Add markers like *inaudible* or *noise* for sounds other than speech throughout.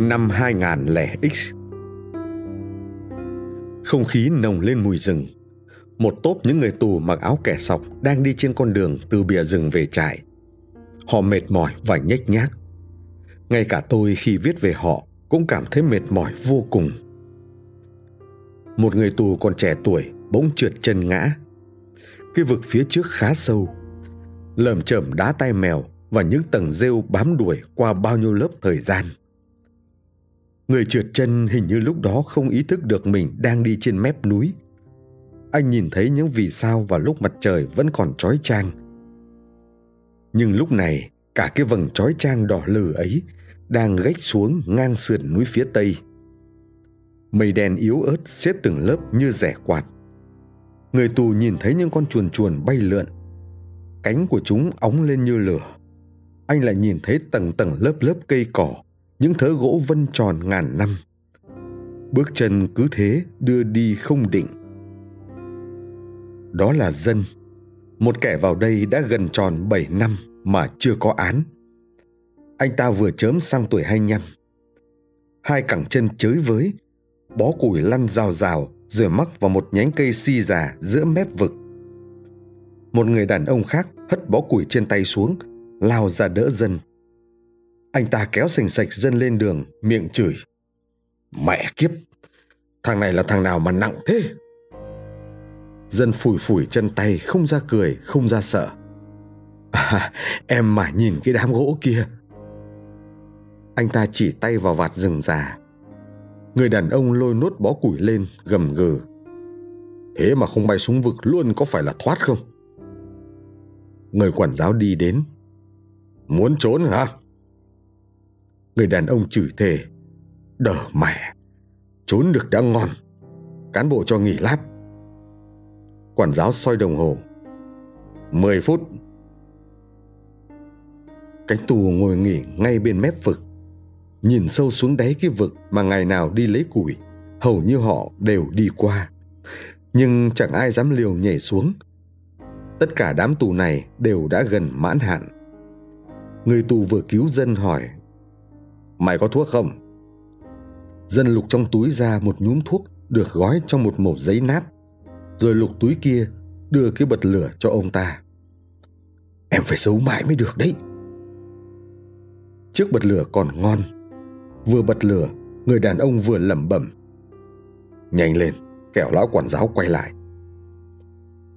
năm 2000X Không khí nồng lên mùi rừng Một tốp những người tù mặc áo kẻ sọc đang đi trên con đường từ bìa rừng về trại. Họ mệt mỏi và nhếch nhác. Ngay cả tôi khi viết về họ cũng cảm thấy mệt mỏi vô cùng. Một người tù còn trẻ tuổi bỗng trượt chân ngã. Cái vực phía trước khá sâu. Lởm chởm đá tay mèo và những tầng rêu bám đuổi qua bao nhiêu lớp thời gian. Người trượt chân hình như lúc đó không ý thức được mình đang đi trên mép núi. Anh nhìn thấy những vì sao vào lúc mặt trời vẫn còn trói trang. Nhưng lúc này, cả cái vầng trói trang đỏ lừ ấy đang gách xuống ngang sườn núi phía tây. Mây đen yếu ớt xếp từng lớp như rẻ quạt. Người tù nhìn thấy những con chuồn chuồn bay lượn. Cánh của chúng óng lên như lửa anh lại nhìn thấy tầng tầng lớp lớp cây cỏ, những thớ gỗ vân tròn ngàn năm. Bước chân cứ thế đưa đi không định. Đó là dân, một kẻ vào đây đã gần tròn 7 năm mà chưa có án. Anh ta vừa chớm sang tuổi 25. Hai cẳng chân chới với, bó củi lăn rào rào rồi mắc vào một nhánh cây si già giữa mép vực. Một người đàn ông khác hất bó củi trên tay xuống lao ra đỡ dân. Anh ta kéo sành sạch dân lên đường, miệng chửi. Mẹ kiếp, thằng này là thằng nào mà nặng thế? Dân phủi phủi chân tay, không ra cười, không ra sợ. À, em mà nhìn cái đám gỗ kia. Anh ta chỉ tay vào vạt rừng già. Người đàn ông lôi nốt bó củi lên, gầm gừ. Thế mà không bay xuống vực luôn có phải là thoát không? Người quản giáo đi đến, Muốn trốn hả? Người đàn ông chửi thề. Đờ mẹ. Trốn được đã ngon. Cán bộ cho nghỉ lát. Quản giáo soi đồng hồ. Mười phút. Cánh tù ngồi nghỉ ngay bên mép vực. Nhìn sâu xuống đáy cái vực mà ngày nào đi lấy củi. Hầu như họ đều đi qua. Nhưng chẳng ai dám liều nhảy xuống. Tất cả đám tù này đều đã gần mãn hạn Người tù vừa cứu dân hỏi Mày có thuốc không? Dân lục trong túi ra một nhúm thuốc được gói trong một mẩu giấy nát, Rồi lục túi kia đưa cái bật lửa cho ông ta. Em phải giấu mãi mới được đấy. Chiếc bật lửa còn ngon. Vừa bật lửa, Người đàn ông vừa lẩm bẩm. Nhanh lên, Kẻo lão quản giáo quay lại.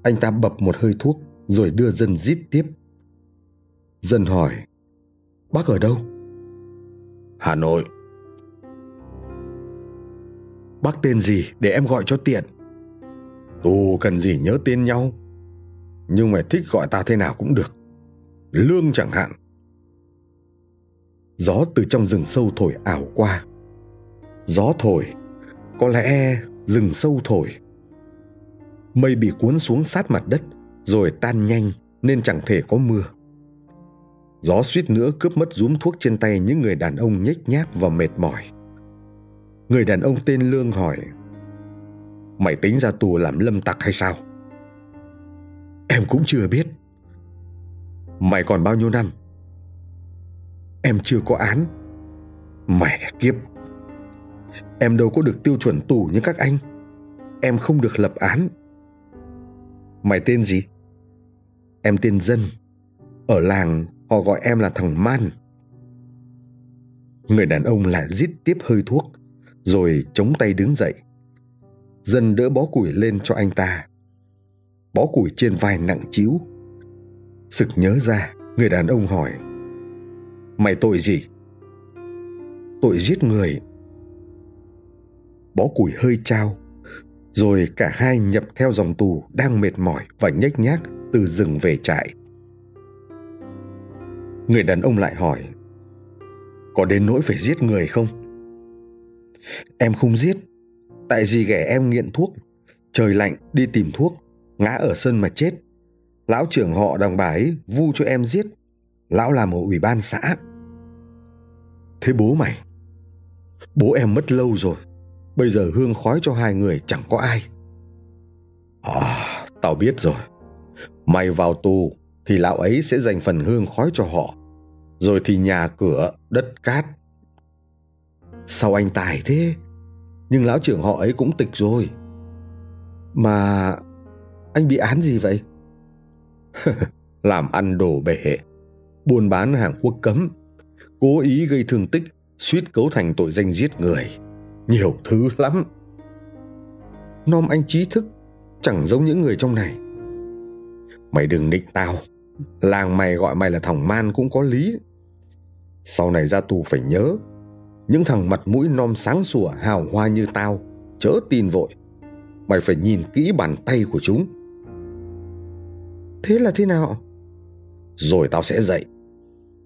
Anh ta bập một hơi thuốc Rồi đưa dân rít tiếp. Dân hỏi, Bác ở đâu? Hà Nội. Bác tên gì để em gọi cho tiện? Tù cần gì nhớ tên nhau. Nhưng mày thích gọi ta thế nào cũng được. Lương chẳng hạn. Gió từ trong rừng sâu thổi ảo qua. Gió thổi, có lẽ rừng sâu thổi. Mây bị cuốn xuống sát mặt đất rồi tan nhanh nên chẳng thể có mưa. Gió suýt nữa cướp mất rúm thuốc trên tay những người đàn ông nhếch nhác và mệt mỏi. Người đàn ông tên Lương hỏi, Mày tính ra tù làm lâm tặc hay sao? Em cũng chưa biết. Mày còn bao nhiêu năm? Em chưa có án. Mẹ kiếp. Em đâu có được tiêu chuẩn tù như các anh. Em không được lập án. Mày tên gì? Em tên Dân. Ở làng Họ gọi em là thằng Man. Người đàn ông lại rít tiếp hơi thuốc, rồi chống tay đứng dậy. Dân đỡ bó củi lên cho anh ta. Bó củi trên vai nặng chiếu. Sực nhớ ra, người đàn ông hỏi. Mày tội gì? Tội giết người. Bó củi hơi trao, rồi cả hai nhập theo dòng tù đang mệt mỏi và nhếch nhác từ rừng về trại. Người đàn ông lại hỏi, Có đến nỗi phải giết người không? Em không giết. Tại vì ghẻ em nghiện thuốc. Trời lạnh, đi tìm thuốc. Ngã ở sân mà chết. Lão trưởng họ đồng bà ấy vu cho em giết. Lão làm ở ủy ban xã. Thế bố mày, Bố em mất lâu rồi. Bây giờ hương khói cho hai người chẳng có ai. À tao biết rồi. Mày vào tù thì lão ấy sẽ dành phần hương khói cho họ rồi thì nhà cửa đất cát Sao anh tài thế? Nhưng lão trưởng họ ấy cũng tịch rồi. Mà anh bị án gì vậy? *laughs* Làm ăn đổ bể, buôn bán hàng quốc cấm, cố ý gây thương tích, suýt cấu thành tội danh giết người. Nhiều thứ lắm. Nom anh trí thức, chẳng giống những người trong này. Mày đừng nịnh tao, làng mày gọi mày là thằng man cũng có lý. Sau này ra tù phải nhớ, những thằng mặt mũi non sáng sủa hào hoa như tao, chớ tin vội. Mày phải nhìn kỹ bàn tay của chúng. Thế là thế nào? Rồi tao sẽ dạy.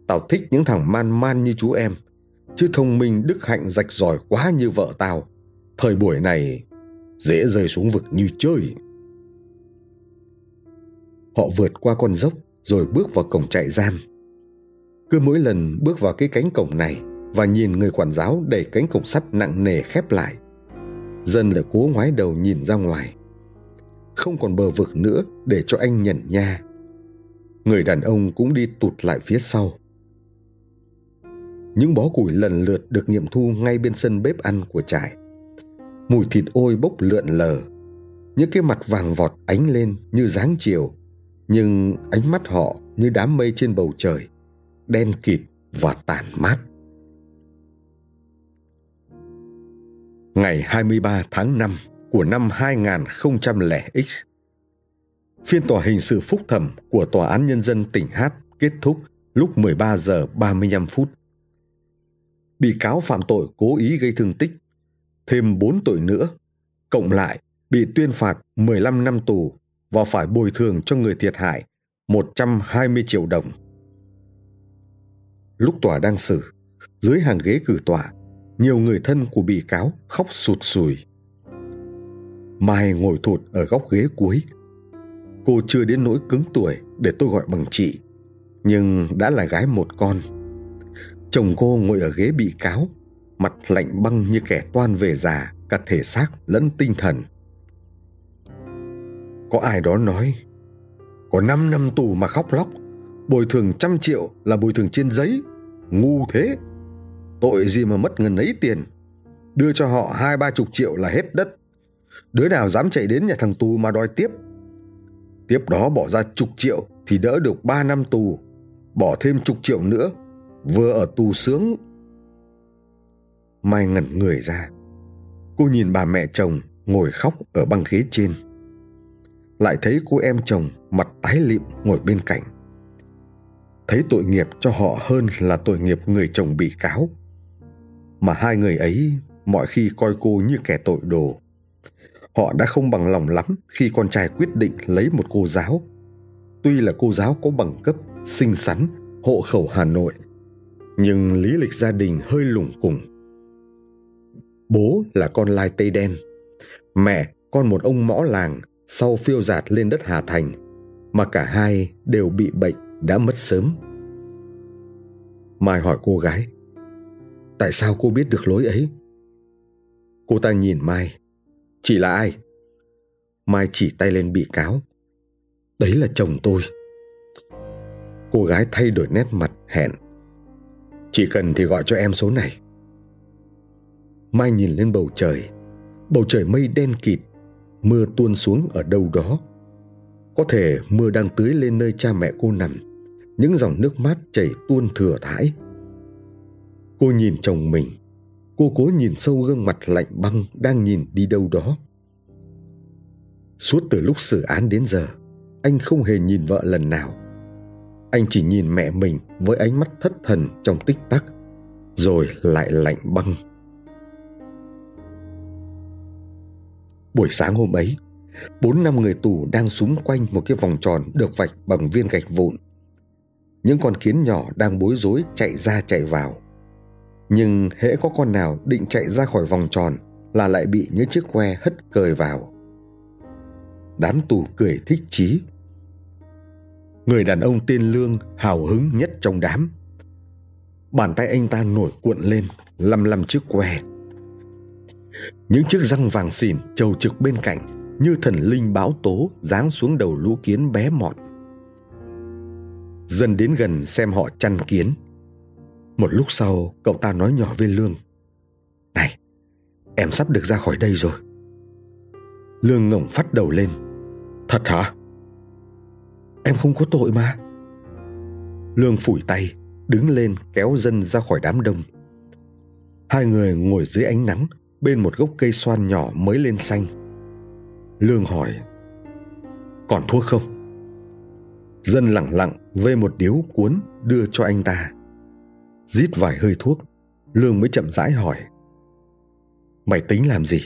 Tao thích những thằng man man như chú em, chứ thông minh đức hạnh rạch giỏi quá như vợ tao. Thời buổi này dễ rơi xuống vực như chơi. Họ vượt qua con dốc rồi bước vào cổng trại giam. Cứ mỗi lần bước vào cái cánh cổng này và nhìn người quản giáo đẩy cánh cổng sắt nặng nề khép lại, dân lại cố ngoái đầu nhìn ra ngoài. Không còn bờ vực nữa để cho anh nhận nha. Người đàn ông cũng đi tụt lại phía sau. Những bó củi lần lượt được nghiệm thu ngay bên sân bếp ăn của trại. Mùi thịt ôi bốc lượn lờ. Những cái mặt vàng vọt ánh lên như dáng chiều nhưng ánh mắt họ như đám mây trên bầu trời, đen kịt và tàn mát. Ngày 23 tháng 5 của năm 2000X, phiên tòa hình sự phúc thẩm của Tòa án Nhân dân tỉnh Hát kết thúc lúc 13 giờ 35 phút. Bị cáo phạm tội cố ý gây thương tích, thêm 4 tội nữa, cộng lại bị tuyên phạt 15 năm tù và phải bồi thường cho người thiệt hại 120 triệu đồng. Lúc tòa đang xử, dưới hàng ghế cử tòa, nhiều người thân của bị cáo khóc sụt sùi. Mai ngồi thụt ở góc ghế cuối. Cô chưa đến nỗi cứng tuổi để tôi gọi bằng chị, nhưng đã là gái một con. Chồng cô ngồi ở ghế bị cáo, mặt lạnh băng như kẻ toan về già, cả thể xác lẫn tinh thần. Có ai đó nói, có 5 năm tù mà khóc lóc, bồi thường trăm triệu là bồi thường trên giấy. Ngu thế. Tội gì mà mất ngần ấy tiền. Đưa cho họ hai ba chục triệu là hết đất. Đứa nào dám chạy đến nhà thằng tù mà đòi tiếp. Tiếp đó bỏ ra chục triệu thì đỡ được ba năm tù. Bỏ thêm chục triệu nữa, vừa ở tù sướng. Mai ngẩn người ra. Cô nhìn bà mẹ chồng ngồi khóc ở băng ghế trên lại thấy cô em chồng mặt tái lịm ngồi bên cạnh. Thấy tội nghiệp cho họ hơn là tội nghiệp người chồng bị cáo. Mà hai người ấy, mọi khi coi cô như kẻ tội đồ, họ đã không bằng lòng lắm khi con trai quyết định lấy một cô giáo. Tuy là cô giáo có bằng cấp, xinh xắn, hộ khẩu hà nội, nhưng lý lịch gia đình hơi lủng củng. Bố là con lai tây đen, mẹ con một ông mõ làng sau phiêu giạt lên đất Hà Thành, mà cả hai đều bị bệnh đã mất sớm. Mai hỏi cô gái, Tại sao cô biết được lối ấy? Cô ta nhìn Mai, Chị là ai? Mai chỉ tay lên bị cáo, Đấy là chồng tôi Cô gái thay đổi nét mặt hẹn, Chỉ cần thì gọi cho em số này Mai nhìn lên bầu trời Bầu trời mây đen kịt mưa tuôn xuống ở đâu đó. Có thể mưa đang tưới lên nơi cha mẹ cô nằm, những dòng nước mát chảy tuôn thừa thãi. Cô nhìn chồng mình, cô cố nhìn sâu gương mặt lạnh băng đang nhìn đi đâu đó. Suốt từ lúc xử án đến giờ, anh không hề nhìn vợ lần nào. Anh chỉ nhìn mẹ mình với ánh mắt thất thần trong tích tắc, rồi lại lạnh băng. Buổi sáng hôm ấy, bốn năm người tù đang súng quanh một cái vòng tròn được vạch bằng viên gạch vụn. Những con kiến nhỏ đang bối rối chạy ra chạy vào. Nhưng hễ có con nào định chạy ra khỏi vòng tròn là lại bị những chiếc que hất cời vào. Đám tù cười thích chí. Người đàn ông tên Lương hào hứng nhất trong đám. Bàn tay anh ta nổi cuộn lên, lăm lăm chiếc que những chiếc răng vàng xỉn trầu trực bên cạnh như thần linh báo tố giáng xuống đầu lũ kiến bé mọn. Dần đến gần xem họ chăn kiến. Một lúc sau, cậu ta nói nhỏ với Lương. này Em sắp được ra khỏi đây rồi Lương ngẩng phát đầu lên Thật hả? Em không có tội mà Lương phủi tay Đứng lên kéo dân ra khỏi đám đông Hai người ngồi dưới ánh nắng Bên một gốc cây xoan nhỏ mới lên xanh. Lương hỏi, Còn thuốc không? Dân lẳng lặng vê một điếu cuốn đưa cho anh ta. Rít vài hơi thuốc, Lương mới chậm rãi hỏi, Mày tính làm gì?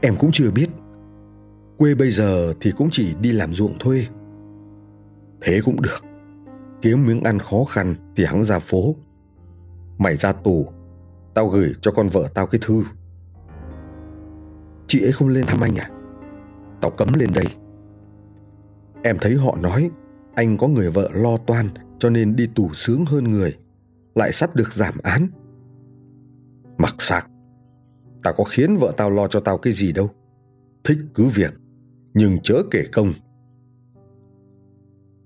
Em cũng chưa biết. Quê bây giờ thì cũng chỉ đi làm ruộng thuê. Thế cũng được. Kiếm miếng ăn khó khăn thì hắn ra phố. Mày ra tù Tao gửi cho con vợ tao cái thư. Chị ấy không lên thăm anh à? Tao cấm lên đây. Em thấy họ nói Anh có người vợ lo toan Cho nên đi tù sướng hơn người, Lại sắp được giảm án. Mặc sạc Tao có khiến vợ tao lo cho tao cái gì đâu. Thích cứ việc, Nhưng chớ kể công.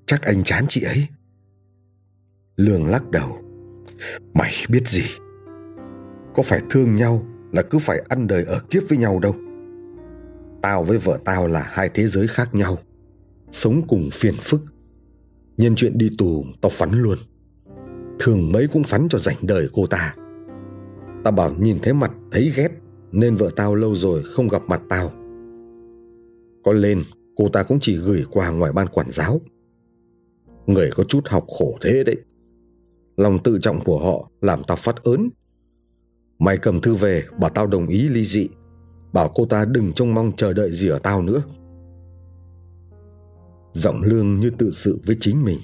Chắc anh chán chị ấy. Lương lắc đầu. Mày biết gì? Có phải thương nhau Là cứ phải ăn đời ở kiếp với nhau đâu. Tao với vợ tao là hai thế giới khác nhau, Sống cùng phiền phức. Nhân chuyện đi tù, tao phắn luôn. Thường mấy cũng phắn cho rảnh đời cô ta. Tao bảo nhìn thấy mặt, thấy ghét, Nên vợ tao lâu rồi không gặp mặt tao. Có lên, cô ta cũng chỉ gửi quà ngoài ban quản giáo. Người có chút học khổ thế đấy. Lòng tự trọng của họ làm tao phát ớn. Mày cầm thư về bảo tao đồng ý ly dị. Bảo cô ta đừng trông mong chờ đợi gì ở tao nữa. Giọng lương như tự sự với chính mình.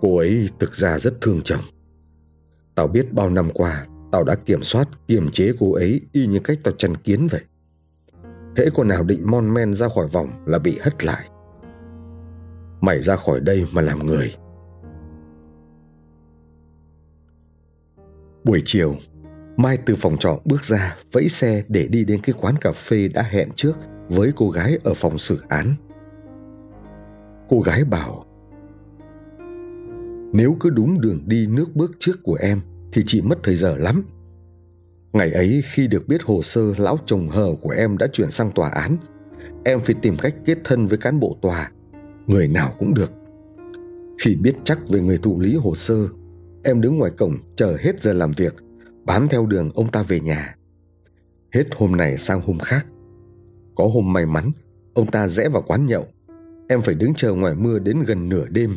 Cô ấy thực ra rất thương chồng. Tao biết bao năm qua Tao đã kiểm soát, kiềm chế cô ấy Y như cách tao chăn kiến vậy. Hễ con nào định mon men ra khỏi vòng Là bị hất lại. Mày ra khỏi đây mà làm người. Buổi chiều Mai từ phòng trọ bước ra, Vẫy xe để đi đến cái quán cà phê đã hẹn trước Với cô gái ở phòng xử án. Cô gái bảo, Nếu cứ đúng đường đi nước bước trước của em Thì chị mất thời giờ lắm. Ngày ấy khi được biết hồ sơ lão chồng hờ của em đã chuyển sang tòa án, Em phải tìm cách kết thân với cán bộ tòa, Người nào cũng được. Khi biết chắc về người thụ lý hồ sơ, Em đứng ngoài cổng chờ hết giờ làm việc Bám theo đường ông ta về nhà. Hết hôm này sang hôm khác. Có hôm may mắn, Ông ta rẽ vào quán nhậu. Em phải đứng chờ ngoài mưa đến gần nửa đêm.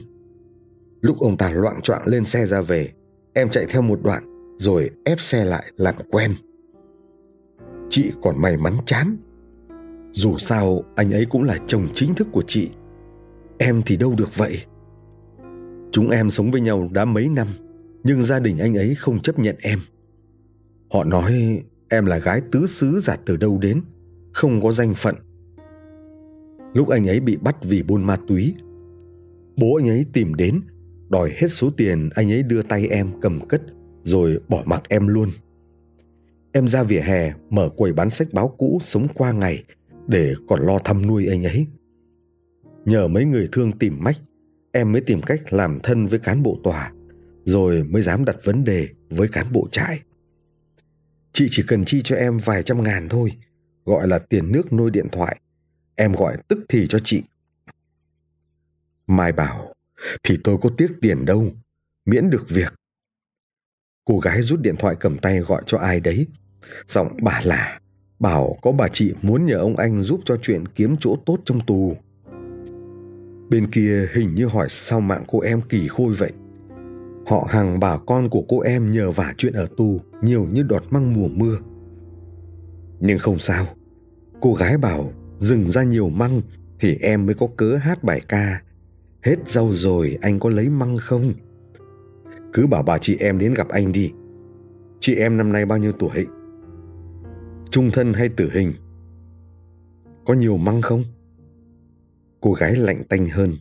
Lúc ông ta loạn choạng lên xe ra về, Em chạy theo một đoạn, Rồi ép xe lại làm quen. Chị còn may mắn chán. Dù sao, anh ấy cũng là chồng chính thức của chị. Em thì đâu được vậy? Chúng em sống với nhau đã mấy năm, Nhưng gia đình anh ấy không chấp nhận em. Họ nói, em là gái tứ xứ giả từ đâu đến? Không có danh phận. Lúc anh ấy bị bắt vì buôn ma túy, Bố anh ấy tìm đến, Đòi hết số tiền anh ấy đưa tay em cầm cất, Rồi bỏ mặc em luôn. Em ra vỉa hè, mở quầy bán sách báo cũ sống qua ngày, Để còn lo thăm nuôi anh ấy. Nhờ mấy người thương tìm mách, Em mới tìm cách làm thân với cán bộ tòa, Rồi mới dám đặt vấn đề với cán bộ trại. Chị chỉ cần chi cho em vài trăm ngàn thôi, Gọi là tiền nước nôi điện thoại. Em gọi tức thì cho chị. Mai bảo, Thì tôi có tiếc tiền đâu, Miễn được việc. Cô gái rút điện thoại cầm tay gọi cho ai đấy. Giọng bà là Bảo có bà chị muốn nhờ ông anh giúp cho chuyện kiếm chỗ tốt trong tù. Bên kia hình như hỏi sao mạng cô em kỳ khôi vậy. Họ hàng bà con của cô em nhờ vả chuyện ở tù nhiều như đọt măng mùa mưa. Nhưng không sao, cô gái bảo dừng ra nhiều măng thì em mới có cớ hát bài ca. Hết rau rồi anh có lấy măng không? Cứ bảo bà chị em đến gặp anh đi. Chị em năm nay bao nhiêu tuổi? Trung thân hay tử hình? Có nhiều măng không? Cô gái lạnh tanh hơn.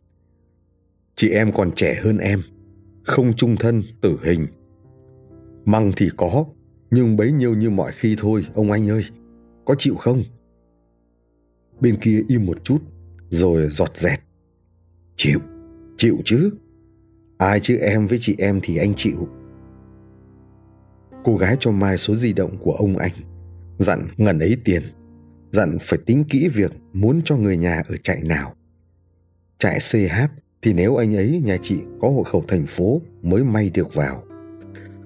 Chị em còn trẻ hơn em không trung thân tử hình. Măng thì có nhưng bấy nhiêu như mọi khi thôi ông anh ơi có chịu không? Bên kia im một chút rồi giọt dẹt. Chịu chịu chứ. Ai chứ em với chị em thì anh chịu. Cô gái cho Mai số di động của ông anh, dặn ngần ấy tiền, dặn phải tính kỹ việc muốn cho người nhà ở trại nào. Trại CH thì nếu anh ấy nhà chị có hộ khẩu thành phố mới may được vào.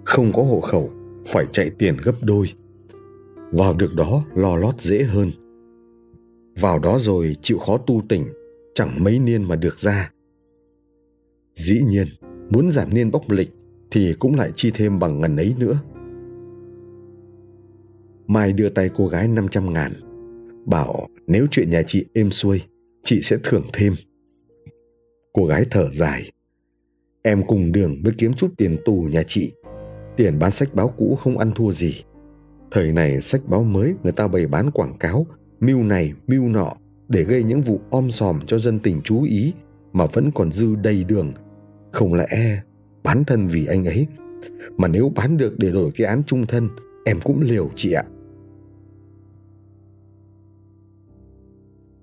Không có hộ khẩu phải chạy tiền gấp đôi. Vào được đó lo lót dễ hơn. Vào đó rồi chịu khó tu tỉnh, chẳng mấy niên mà được ra. Dĩ nhiên, muốn giảm niên bóc lịch thì cũng lại chi thêm bằng ngần ấy nữa. Mai đưa tay cô gái 500 ngàn, bảo nếu chuyện nhà chị êm xuôi, chị sẽ thưởng thêm. Cô gái thở dài. Em cùng đường mới kiếm chút tiền tù nhà chị. Tiền bán sách báo cũ không ăn thua gì. Thời này sách báo mới người ta bày bán quảng cáo, mưu này, mưu nọ để gây những vụ om sòm cho dân tình chú ý mà vẫn còn dư đầy đường. Không lẽ bán thân vì anh ấy? Mà nếu bán được để đổi cái án trung thân, em cũng liều chị ạ.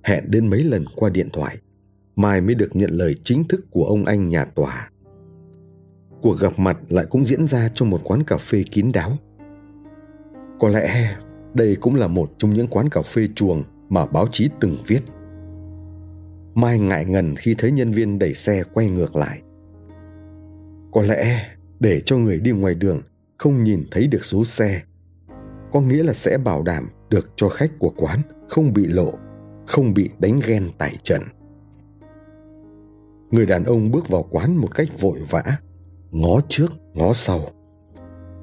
Hẹn đến mấy lần qua điện thoại, mai mới được nhận lời chính thức của ông anh nhà tòa. Cuộc gặp mặt lại cũng diễn ra trong một quán cà phê kín đáo. Có lẽ đây cũng là một trong những quán cà phê chuồng mà báo chí từng viết. Mai ngại ngần khi thấy nhân viên đẩy xe quay ngược lại. Có lẽ để cho người đi ngoài đường không nhìn thấy được số xe, có nghĩa là sẽ bảo đảm được cho khách của quán không bị lộ, không bị đánh ghen tại trận người đàn ông bước vào quán một cách vội vã. Ngó trước, ngó sau.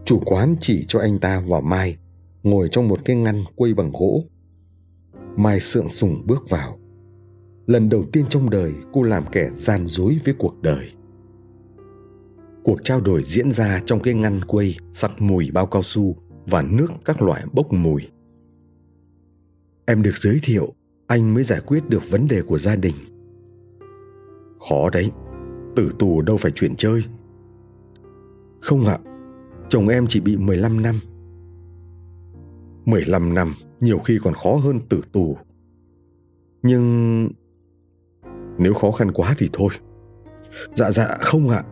Chủ quán chỉ cho anh ta và mai ngồi trong một cái ngăn quây bằng gỗ. Mai sượng sùng bước vào. Lần đầu tiên trong đời, cô làm kẻ gian dối với cuộc đời. Cuộc trao đổi diễn ra trong cái ngăn quây, sặc mùi bao cao su và nước các loại bốc mùi. Em được giới thiệu, anh mới giải quyết được vấn đề của gia đình. Khó đấy, tử tù đâu phải chuyện chơi. Không ạ, chồng em chỉ bị 15 năm. 15 năm nhiều khi còn khó hơn tử tù. Nhưng nếu khó khăn quá thì thôi. Dạ dạ không ạ.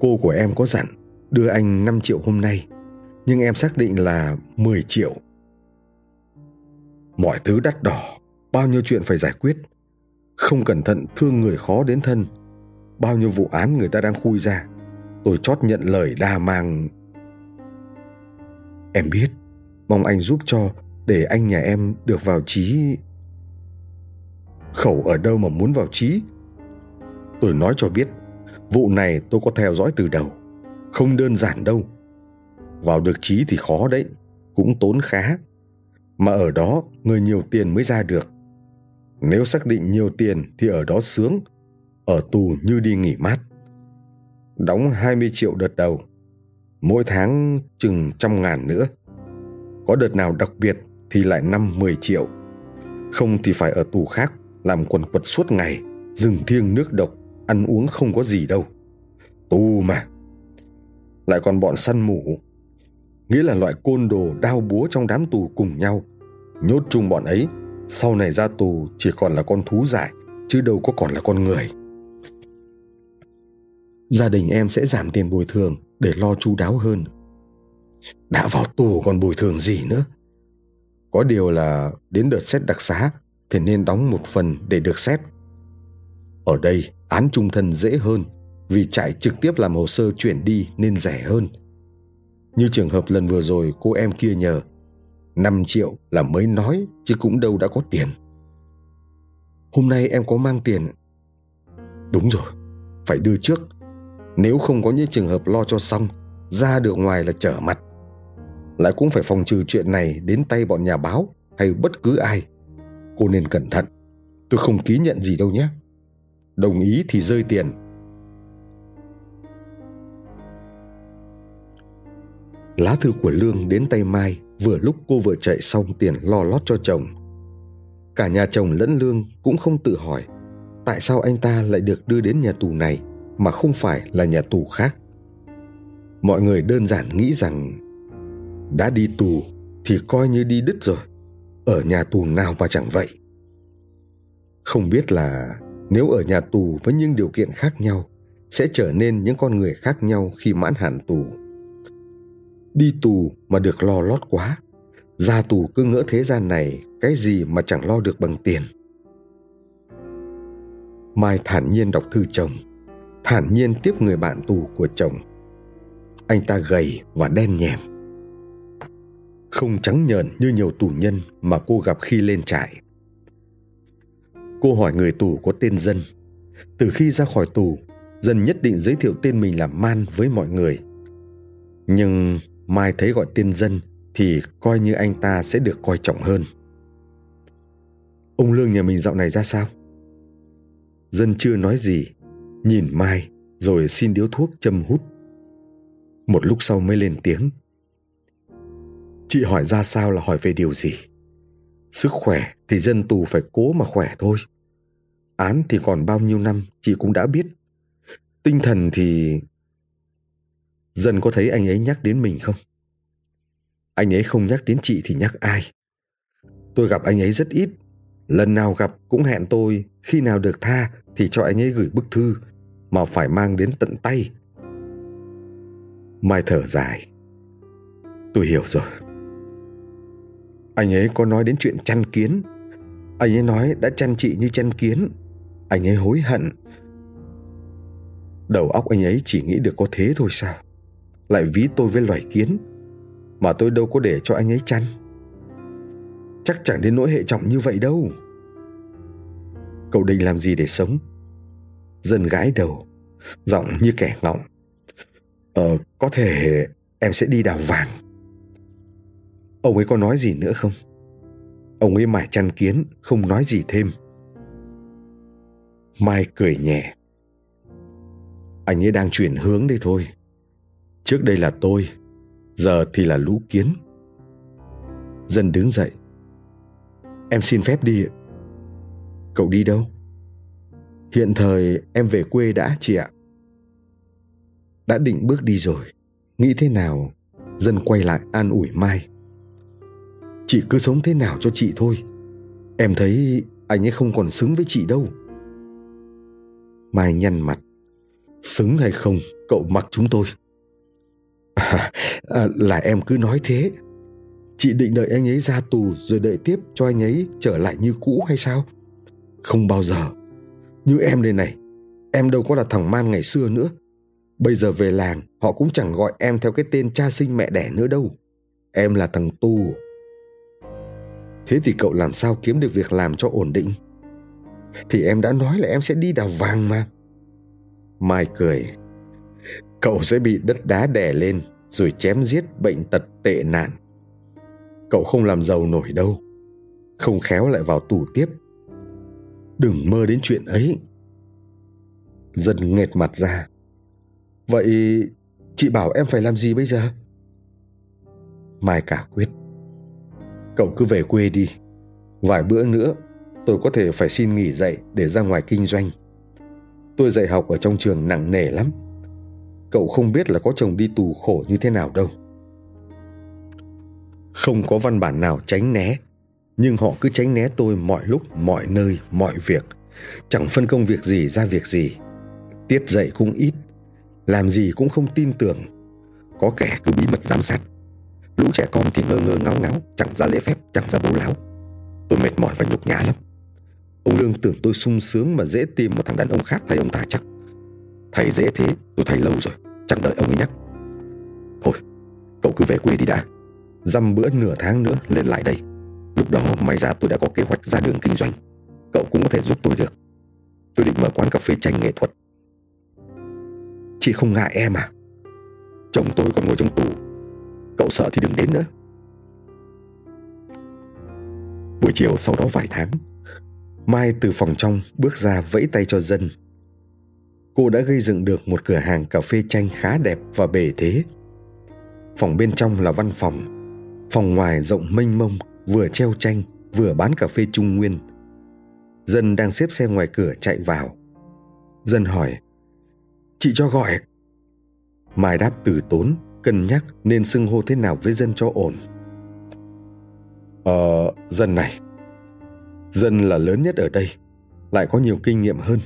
Cô của em có dặn đưa anh 5 triệu hôm nay, nhưng em xác định là 10 triệu. Mọi thứ đắt đỏ, bao nhiêu chuyện phải giải quyết – không cẩn thận thương người khó đến thân. Bao nhiêu vụ án người ta đang khui ra. Tôi chót nhận lời đa mang. Em biết, mong anh giúp cho, để anh nhà em được vào trí. Khẩu ở đâu mà muốn vào trí? Tôi nói cho biết, vụ này tôi có theo dõi từ đầu, không đơn giản đâu. Vào được trí thì khó đấy, cũng tốn khá. Mà ở đó, người nhiều tiền mới ra được nếu xác định nhiều tiền thì ở đó sướng, ở tù như đi nghỉ mát. Đóng 20 triệu đợt đầu, mỗi tháng chừng trăm ngàn nữa. Có đợt nào đặc biệt thì lại năm 10 triệu. Không thì phải ở tù khác, làm quần quật suốt ngày, rừng thiêng nước độc, ăn uống không có gì đâu. Tù mà. Lại còn bọn săn mủ, nghĩa là loại côn đồ đao búa trong đám tù cùng nhau, nhốt chung bọn ấy sau này ra tù chỉ còn là con thú dại, chứ đâu có còn là con người. Gia đình em sẽ giảm tiền bồi thường để lo chu đáo hơn. Đã vào tù còn bồi thường gì nữa? Có điều là đến đợt xét đặc xá thì nên đóng một phần để được xét. Ở đây, án trung thân dễ hơn, vì trại trực tiếp làm hồ sơ chuyển đi nên rẻ hơn. Như trường hợp lần vừa rồi cô em kia nhờ 5 triệu là mới nói chứ cũng đâu đã có tiền. Hôm nay em có mang tiền. Đúng rồi, phải đưa trước. Nếu không có những trường hợp lo cho xong, ra được ngoài là trở mặt. Lại cũng phải phòng trừ chuyện này đến tay bọn nhà báo hay bất cứ ai. Cô nên cẩn thận. Tôi không ký nhận gì đâu nhé. Đồng ý thì rơi tiền. Lá thư của Lương đến tay Mai vừa lúc cô vừa chạy xong tiền lo lót cho chồng. Cả nhà chồng lẫn lương cũng không tự hỏi, tại sao anh ta lại được đưa đến nhà tù này mà không phải là nhà tù khác? Mọi người đơn giản nghĩ rằng, đã đi tù thì coi như đi đứt rồi, ở nhà tù nào mà chẳng vậy? Không biết là nếu ở nhà tù với những điều kiện khác nhau, sẽ trở nên những con người khác nhau khi mãn hạn tù. Đi tù mà được lo lót quá. Ra tù cứ ngỡ thế gian này cái gì mà chẳng lo được bằng tiền. Mai thản nhiên đọc thư chồng, thản nhiên tiếp người bạn tù của chồng. Anh ta gầy và đen nhèm. Không trắng nhợn như nhiều tù nhân mà cô gặp khi lên trại. Cô hỏi người tù có tên Dân. Từ khi ra khỏi tù, Dân nhất định giới thiệu tên mình là Man với mọi người. Nhưng Mai thấy gọi tên Dân thì coi như anh ta sẽ được coi trọng hơn. Ông Lương nhà mình dạo này ra sao? Dân chưa nói gì, nhìn Mai rồi xin điếu thuốc châm hút. Một lúc sau mới lên tiếng. Chị hỏi ra sao là hỏi về điều gì? Sức khỏe thì dân tù phải cố mà khỏe thôi. Án thì còn bao nhiêu năm chị cũng đã biết. Tinh thần thì... Dân có thấy anh ấy nhắc đến mình không? Anh ấy không nhắc đến chị thì nhắc ai? Tôi gặp anh ấy rất ít. Lần nào gặp cũng hẹn tôi, khi nào được tha thì cho anh ấy gửi bức thư, mà phải mang đến tận tay. Mai thở dài. Tôi hiểu rồi. Anh ấy có nói đến chuyện chăn kiến. Anh ấy nói đã chăn chị như chăn kiến. Anh ấy hối hận. Đầu óc anh ấy chỉ nghĩ được có thế thôi sao? Lại ví tôi với loài kiến. Mà tôi đâu có để cho anh ấy chăn. Chắc chẳng đến nỗi hệ trọng như vậy đâu. Cậu định làm gì để sống? Dân gãi đầu, giọng như kẻ ngọng. Ờ, có thể em sẽ đi đào vàng. Ông ấy có nói gì nữa không? Ông ấy mải chăn kiến, không nói gì thêm. Mai cười nhẹ. Anh ấy đang chuyển hướng đây thôi. Trước đây là tôi, giờ thì là lũ kiến. Dân đứng dậy. Em xin phép đi. Cậu đi đâu? Hiện thời em về quê đã chị ạ. Đã định bước đi rồi. Nghĩ thế nào? Dân quay lại an ủi Mai. Chị cứ sống thế nào cho chị thôi. Em thấy anh ấy không còn xứng với chị đâu. Mai nhăn mặt. Xứng hay không, cậu mặc chúng tôi. À, *laughs* à, là em cứ nói thế. Chị định đợi anh ấy ra tù rồi đợi tiếp cho anh ấy trở lại như cũ hay sao? Không bao giờ. Như em đây này, em đâu có là thằng man ngày xưa nữa. Bây giờ về làng, họ cũng chẳng gọi em theo cái tên cha sinh mẹ đẻ nữa đâu. Em là thằng tù. Thế thì cậu làm sao kiếm được việc làm cho ổn định? Thì em đã nói là em sẽ đi đào vàng mà. Mai cười. Cậu sẽ bị đất đá đè lên rồi chém giết bệnh tật tệ nạn. Cậu không làm giàu nổi đâu. Không khéo lại vào tù tiếp. Đừng mơ đến chuyện ấy. Dân nghệt mặt ra. Vậy chị bảo em phải làm gì bây giờ? Mai cả quyết. Cậu cứ về quê đi. Vài bữa nữa, tôi có thể phải xin nghỉ dạy để ra ngoài kinh doanh. Tôi dạy học ở trong trường nặng nề lắm. Cậu không biết là có chồng đi tù khổ như thế nào đâu. Không có văn bản nào tránh né, nhưng họ cứ tránh né tôi mọi lúc, mọi nơi, mọi việc. Chẳng phân công việc gì ra việc gì. Tiết dạy cũng ít, làm gì cũng không tin tưởng. Có kẻ cứ bí mật giám sát. Lũ trẻ con thì ngơ ngơ ngáo ngáo, chẳng ra lễ phép, chẳng ra bố láo. Tôi mệt mỏi và nhục nhã lắm. Ông Lương tưởng tôi sung sướng mà dễ tìm một thằng đàn ông khác thay ông ta chắc. Thầy dễ thế, tôi thấy lâu rồi, chẳng đợi ông ấy nhắc. Thôi, cậu cứ về quê đi đã. Dăm bữa nửa tháng nữa lên lại đây. Lúc đó may ra tôi đã có kế hoạch ra đường kinh doanh. Cậu cũng có thể giúp tôi được. Tôi định mở quán cà phê tranh nghệ thuật. Chị không ngại em à? Chồng tôi còn ngồi trong tù. Cậu sợ thì đừng đến nữa. Buổi chiều sau đó vài tháng, Mai từ phòng trong bước ra vẫy tay cho dân. Cô đã gây dựng được một cửa hàng cà phê tranh khá đẹp và bề thế. Phòng bên trong là văn phòng, phòng ngoài rộng mênh mông, vừa treo tranh, vừa bán cà phê trung nguyên. Dân đang xếp xe ngoài cửa chạy vào. Dân hỏi, chị cho gọi. Mai đáp từ tốn, cân nhắc nên xưng hô thế nào với dân cho ổn. Ờ, dân này, Dân là lớn nhất ở đây, lại có nhiều kinh nghiệm hơn.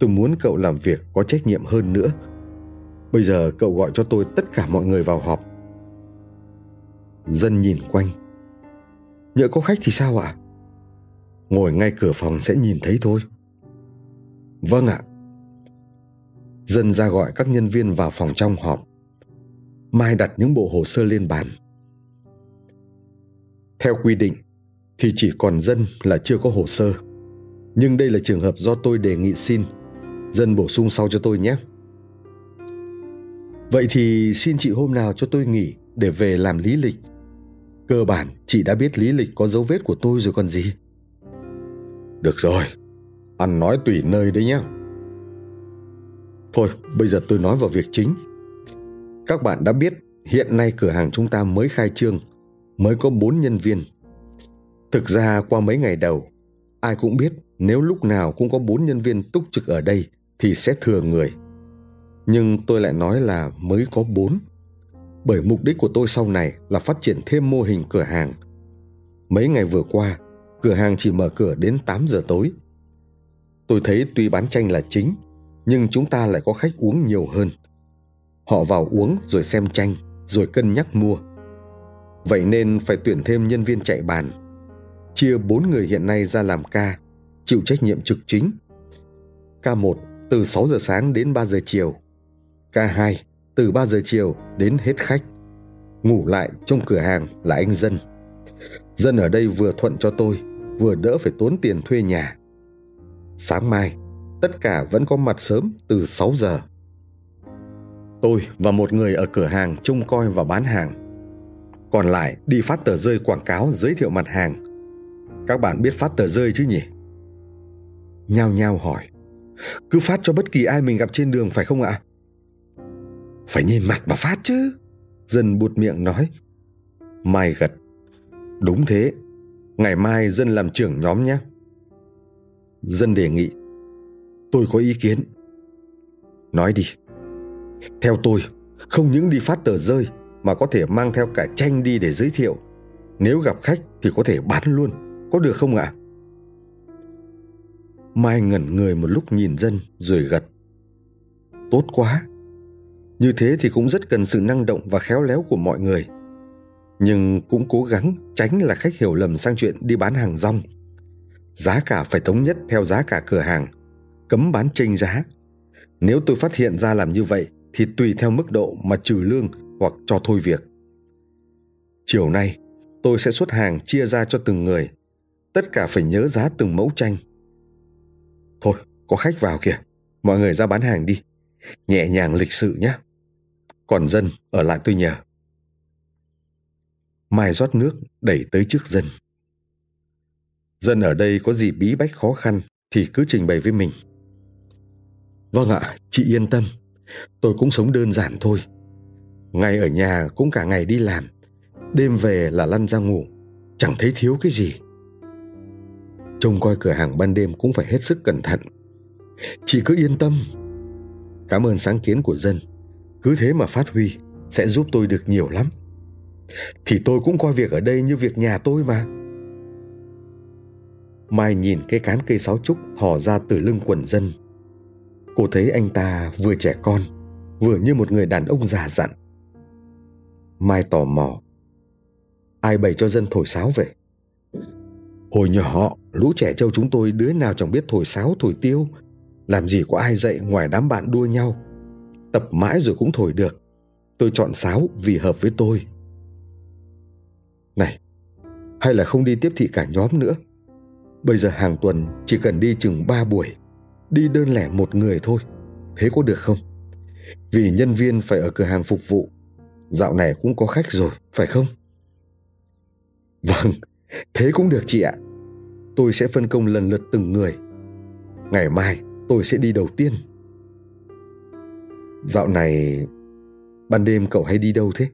Tôi muốn cậu làm việc có trách nhiệm hơn nữa. Bây giờ cậu gọi cho tôi tất cả mọi người vào họp. Dân nhìn quanh. Nhỡ có khách thì sao ạ? Ngồi ngay cửa phòng sẽ nhìn thấy thôi. Vâng ạ. Dân ra gọi các nhân viên vào phòng trong họp. Mai đặt những bộ hồ sơ lên bàn. Theo quy định, thì chỉ còn dân là chưa có hồ sơ. Nhưng đây là trường hợp do tôi đề nghị xin. Dân bổ sung sau cho tôi nhé. Vậy thì xin chị hôm nào cho tôi nghỉ để về làm lý lịch. Cơ bản chị đã biết lý lịch có dấu vết của tôi rồi còn gì. Được rồi, ăn nói tùy nơi đấy nhé. Thôi, bây giờ tôi nói vào việc chính. Các bạn đã biết hiện nay cửa hàng chúng ta mới khai trương, mới có 4 nhân viên. Thực ra qua mấy ngày đầu, ai cũng biết nếu lúc nào cũng có 4 nhân viên túc trực ở đây thì sẽ thừa người. Nhưng tôi lại nói là mới có bốn, Bởi mục đích của tôi sau này là phát triển thêm mô hình cửa hàng. Mấy ngày vừa qua, cửa hàng chỉ mở cửa đến 8 giờ tối. Tôi thấy tuy bán chanh là chính, nhưng chúng ta lại có khách uống nhiều hơn. Họ vào uống rồi xem chanh rồi cân nhắc mua. Vậy nên phải tuyển thêm nhân viên chạy bàn. Chia bốn người hiện nay ra làm ca, chịu trách nhiệm trực chính. ca 1 từ 6 giờ sáng đến 3 giờ chiều. K2 từ 3 giờ chiều đến hết khách. Ngủ lại trong cửa hàng là anh Dân. Dân ở đây vừa thuận cho tôi, vừa đỡ phải tốn tiền thuê nhà. Sáng mai, tất cả vẫn có mặt sớm từ 6 giờ. Tôi và một người ở cửa hàng trông coi và bán hàng. Còn lại đi phát tờ rơi quảng cáo giới thiệu mặt hàng. Các bạn biết phát tờ rơi chứ nhỉ? Nhao nhao hỏi. Cứ phát cho bất kỳ ai mình gặp trên đường phải không ạ? Phải nhìn mặt mà phát chứ. Dân buột miệng nói. Mai gật. Đúng thế. Ngày mai dân làm trưởng nhóm nhé. Dân đề nghị. Tôi có ý kiến. Nói đi. Theo tôi, không những đi phát tờ rơi mà có thể mang theo cả tranh đi để giới thiệu. Nếu gặp khách thì có thể bán luôn. Có được không ạ? Mai ngẩn người một lúc nhìn dân rồi gật. Tốt quá. Như thế thì cũng rất cần sự năng động và khéo léo của mọi người. Nhưng cũng cố gắng tránh là khách hiểu lầm sang chuyện đi bán hàng rong. Giá cả phải thống nhất theo giá cả cửa hàng, cấm bán tranh giá. Nếu tôi phát hiện ra làm như vậy thì tùy theo mức độ mà trừ lương hoặc cho thôi việc. Chiều nay, tôi sẽ xuất hàng chia ra cho từng người. Tất cả phải nhớ giá từng mẫu tranh. Thôi, có khách vào kìa. Mọi người ra bán hàng đi. Nhẹ nhàng lịch sự nhé. Còn dân ở lại tôi nhờ. Mai rót nước đẩy tới trước dân. Dân ở đây có gì bí bách khó khăn thì cứ trình bày với mình. Vâng ạ, chị yên tâm. Tôi cũng sống đơn giản thôi. Ngày ở nhà cũng cả ngày đi làm. Đêm về là lăn ra ngủ. Chẳng thấy thiếu cái gì. Trông coi cửa hàng ban đêm cũng phải hết sức cẩn thận. Chị cứ yên tâm. Cảm ơn sáng kiến của dân. Cứ thế mà phát huy sẽ giúp tôi được nhiều lắm. Thì tôi cũng coi việc ở đây như việc nhà tôi mà. Mai nhìn cái cán cây sáo trúc thò ra từ lưng quần dân. Cô thấy anh ta vừa trẻ con, vừa như một người đàn ông già dặn. Mai tò mò. Ai bày cho dân thổi sáo vậy? Hồi nhỏ, lũ trẻ trâu chúng tôi đứa nào chẳng biết thổi sáo thổi tiêu. Làm gì có ai dạy ngoài đám bạn đua nhau. Tập mãi rồi cũng thổi được. Tôi chọn sáo vì hợp với tôi. Này, hay là không đi tiếp thị cả nhóm nữa? Bây giờ hàng tuần chỉ cần đi chừng ba buổi, đi đơn lẻ một người thôi. Thế có được không? Vì nhân viên phải ở cửa hàng phục vụ. Dạo này cũng có khách rồi, phải không? Vâng, thế cũng được chị ạ. Tôi sẽ phân công lần lượt từng người. Ngày mai tôi sẽ đi đầu tiên. Dạo này ban đêm cậu hay đi đâu thế?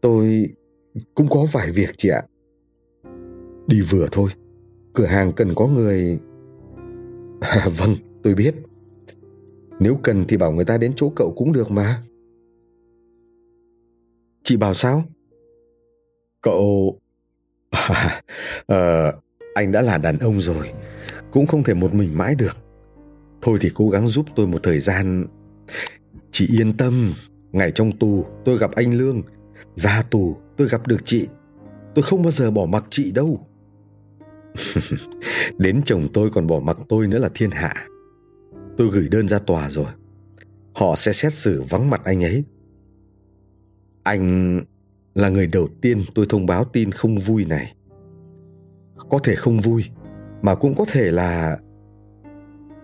Tôi cũng có vài việc chị ạ. Đi vừa thôi. Cửa hàng cần có người... À, *laughs* vâng, tôi biết. Nếu cần thì bảo người ta đến chỗ cậu cũng được mà. Chị bảo sao? Cậu... À, *laughs* à, anh đã là đàn ông rồi. Cũng không thể một mình mãi được. Thôi thì cố gắng giúp tôi một thời gian. Chị yên tâm. Ngày trong tù tôi gặp anh Lương Ra tù tôi gặp được chị Tôi không bao giờ bỏ mặc chị đâu *laughs* Đến chồng tôi còn bỏ mặc tôi nữa là thiên hạ Tôi gửi đơn ra tòa rồi Họ sẽ xét xử vắng mặt anh ấy Anh là người đầu tiên tôi thông báo tin không vui này. Có thể không vui, Mà cũng có thể là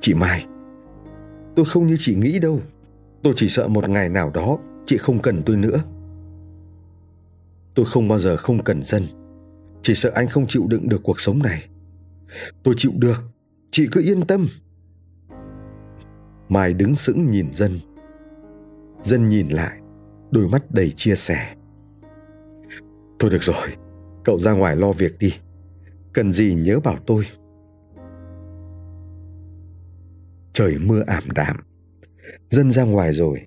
Chị Mai. Tôi không như chị nghĩ đâu. Tôi chỉ sợ một ngày nào đó Chị không cần tôi nữa. Tôi không bao giờ không cần dân. Chỉ sợ anh không chịu đựng được cuộc sống này. Tôi chịu được. Chị cứ yên tâm. Mai đứng sững nhìn dân. Dân nhìn lại, Đôi mắt đầy chia sẻ. Thôi được rồi, Cậu ra ngoài lo việc đi. Cần gì nhớ bảo tôi. Trời mưa ảm đạm. Dân ra ngoài rồi.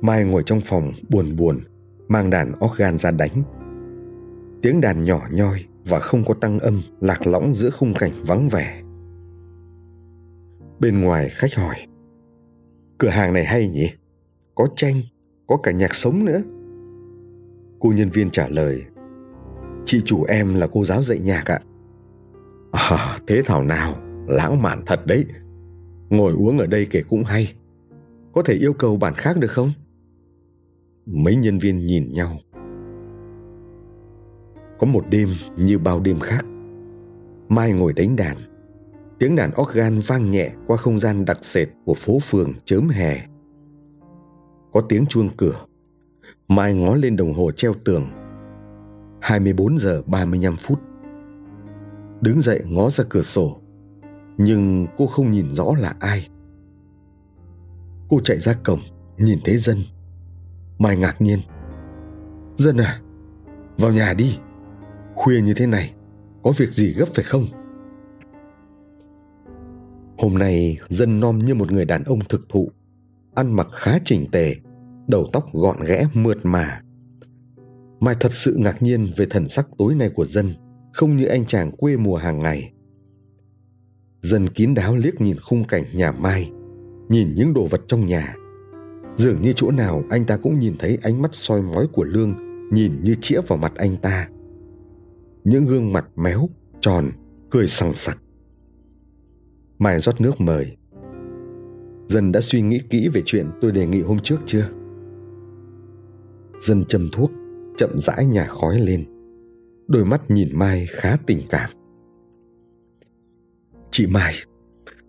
Mai ngồi trong phòng buồn buồn, Mang đàn organ ra đánh. Tiếng đàn nhỏ nhoi Và không có tăng âm Lạc lõng giữa khung cảnh vắng vẻ. Bên ngoài khách hỏi, Cửa hàng này hay nhỉ? Có tranh, Có cả nhạc sống nữa. Cô nhân viên trả lời Chị chủ em là cô giáo dạy nhạc ạ À thế thảo nào, Lãng mạn thật đấy Ngồi uống ở đây kể cũng hay Có thể yêu cầu bản khác được không? Mấy nhân viên nhìn nhau Có một đêm như bao đêm khác, Mai ngồi đánh đàn Tiếng đàn organ vang nhẹ qua không gian đặc sệt của phố phường chớm hè. Có tiếng chuông cửa. Mai ngó lên đồng hồ treo tường. 24 giờ 35 phút. Đứng dậy ngó ra cửa sổ. Nhưng cô không nhìn rõ là ai. Cô chạy ra cổng, nhìn thấy dân. Mai ngạc nhiên. Dân à, vào nhà đi. Khuya như thế này, có việc gì gấp phải không? Hôm nay dân nom như một người đàn ông thực thụ, ăn mặc khá chỉnh tề, đầu tóc gọn ghẽ mượt mà. Mai thật sự ngạc nhiên về thần sắc tối nay của dân, không như anh chàng quê mùa hàng ngày. Dân kín đáo liếc nhìn khung cảnh nhà Mai, nhìn những đồ vật trong nhà. Dường như chỗ nào anh ta cũng nhìn thấy ánh mắt soi mói của Lương nhìn như chĩa vào mặt anh ta. Những gương mặt méo, tròn, cười sằng sặc Mai rót nước mời. Dân đã suy nghĩ kỹ về chuyện tôi đề nghị hôm trước chưa? Dân châm thuốc, chậm rãi nhả khói lên. Đôi mắt nhìn Mai khá tình cảm. Chị Mai,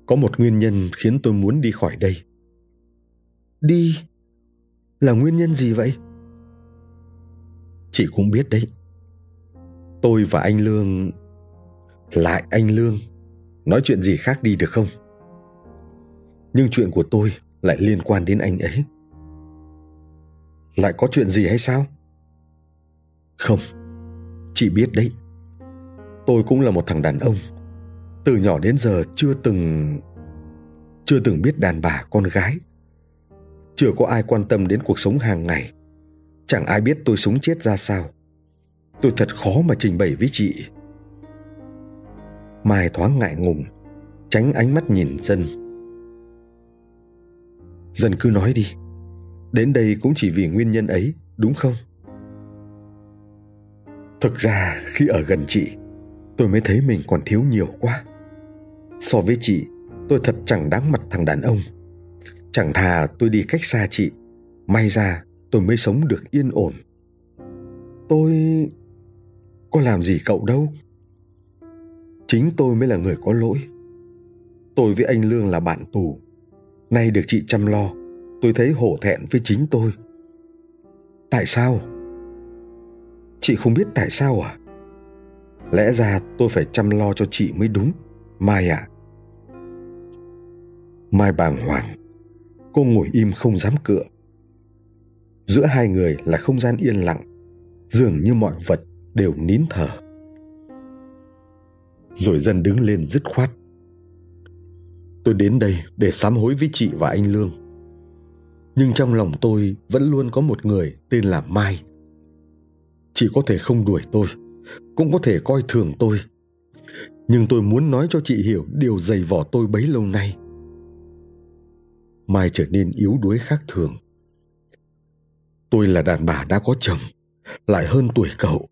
có một nguyên nhân khiến tôi muốn đi khỏi đây. Đi? Là nguyên nhân gì vậy? Chị cũng biết đấy. Tôi và anh Lương... Lại anh Lương nói chuyện gì khác đi được không nhưng chuyện của tôi lại liên quan đến anh ấy lại có chuyện gì hay sao không, chị biết đấy. Tôi cũng là một thằng đàn ông. Từ nhỏ đến giờ chưa từng chưa từng biết đàn bà con gái. Chưa có ai quan tâm đến cuộc sống hàng ngày. Chẳng ai biết tôi sống chết ra sao. Tôi thật khó mà trình bày với chị. Mai thoáng ngại ngùng, Tránh ánh mắt nhìn dân. Dân cứ nói đi, Đến đây cũng chỉ vì nguyên nhân ấy, Đúng không? Thực ra khi ở gần chị, Tôi mới thấy mình còn thiếu nhiều quá. So với chị, Tôi thật chẳng đáng mặt thằng đàn ông. Chẳng thà tôi đi cách xa chị, May ra tôi mới sống được yên ổn. Tôi, có làm gì cậu đâu. Chính tôi mới là người có lỗi. Tôi với anh lương là bạn tù. Nay được chị chăm lo, tôi thấy hổ thẹn với chính tôi. Tại sao? Chị không biết tại sao à lẽ ra tôi phải chăm lo cho chị mới đúng mai ạ à? mai bàng hoàng cô ngồi im không dám cựa giữa hai người là không gian yên lặng, dường như mọi vật đều nín thở rồi dần đứng lên dứt khoát. Tôi đến đây để sám hối với chị và anh Lương. Nhưng trong lòng tôi vẫn luôn có một người tên là Mai. Chị có thể không đuổi tôi, cũng có thể coi thường tôi. Nhưng tôi muốn nói cho chị hiểu điều dày vỏ tôi bấy lâu nay. Mai trở nên yếu đuối khác thường. Tôi là đàn bà đã có chồng, lại hơn tuổi cậu.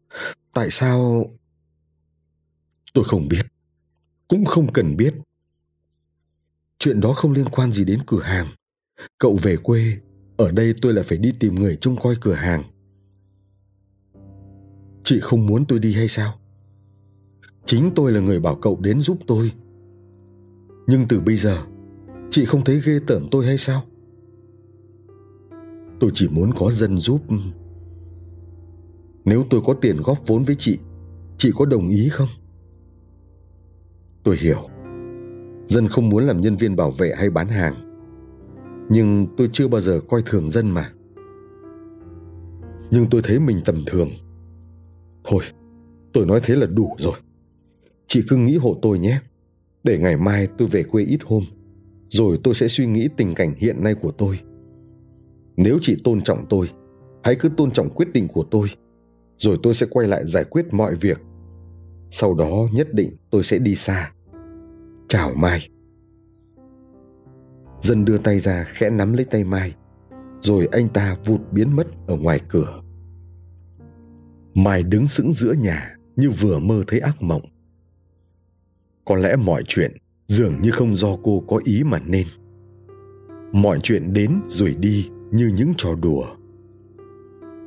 Tại sao... Tôi không biết. Cũng không cần biết. Chuyện đó không liên quan gì đến cửa hàng. Cậu về quê, ở đây tôi lại phải đi tìm người trông coi cửa hàng. Chị không muốn tôi đi hay sao? Chính tôi là người bảo cậu đến giúp tôi. Nhưng từ bây giờ, chị không thấy ghê tởm tôi hay sao? Tôi chỉ muốn có dân giúp. Nếu tôi có tiền góp vốn với chị, chị có đồng ý không? Tôi hiểu. Dân không muốn làm nhân viên bảo vệ hay bán hàng. Nhưng tôi chưa bao giờ coi thường dân mà. Nhưng tôi thấy mình tầm thường. Thôi, tôi nói thế là đủ rồi. Chị cứ nghĩ hộ tôi nhé. Để ngày mai tôi về quê ít hôm, rồi tôi sẽ suy nghĩ tình cảnh hiện nay của tôi. Nếu chị tôn trọng tôi, hãy cứ tôn trọng quyết định của tôi, rồi tôi sẽ quay lại giải quyết mọi việc. Sau đó nhất định tôi sẽ đi xa. Chào Mai. Dân đưa tay ra khẽ nắm lấy tay Mai, rồi anh ta vụt biến mất ở ngoài cửa. Mai đứng sững giữa nhà như vừa mơ thấy ác mộng. Có lẽ mọi chuyện dường như không do cô có ý mà nên. Mọi chuyện đến rồi đi như những trò đùa.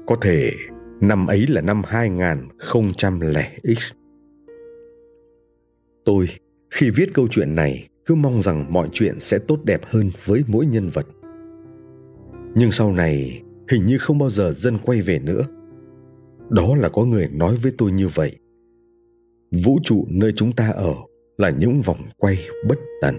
Có thể năm ấy là năm 2000X. Tôi, khi viết câu chuyện này, cứ mong rằng mọi chuyện sẽ tốt đẹp hơn với mỗi nhân vật. Nhưng sau này, hình như không bao giờ dân quay về nữa. Đó là có người nói với tôi như vậy. Vũ trụ nơi chúng ta ở là những vòng quay bất tận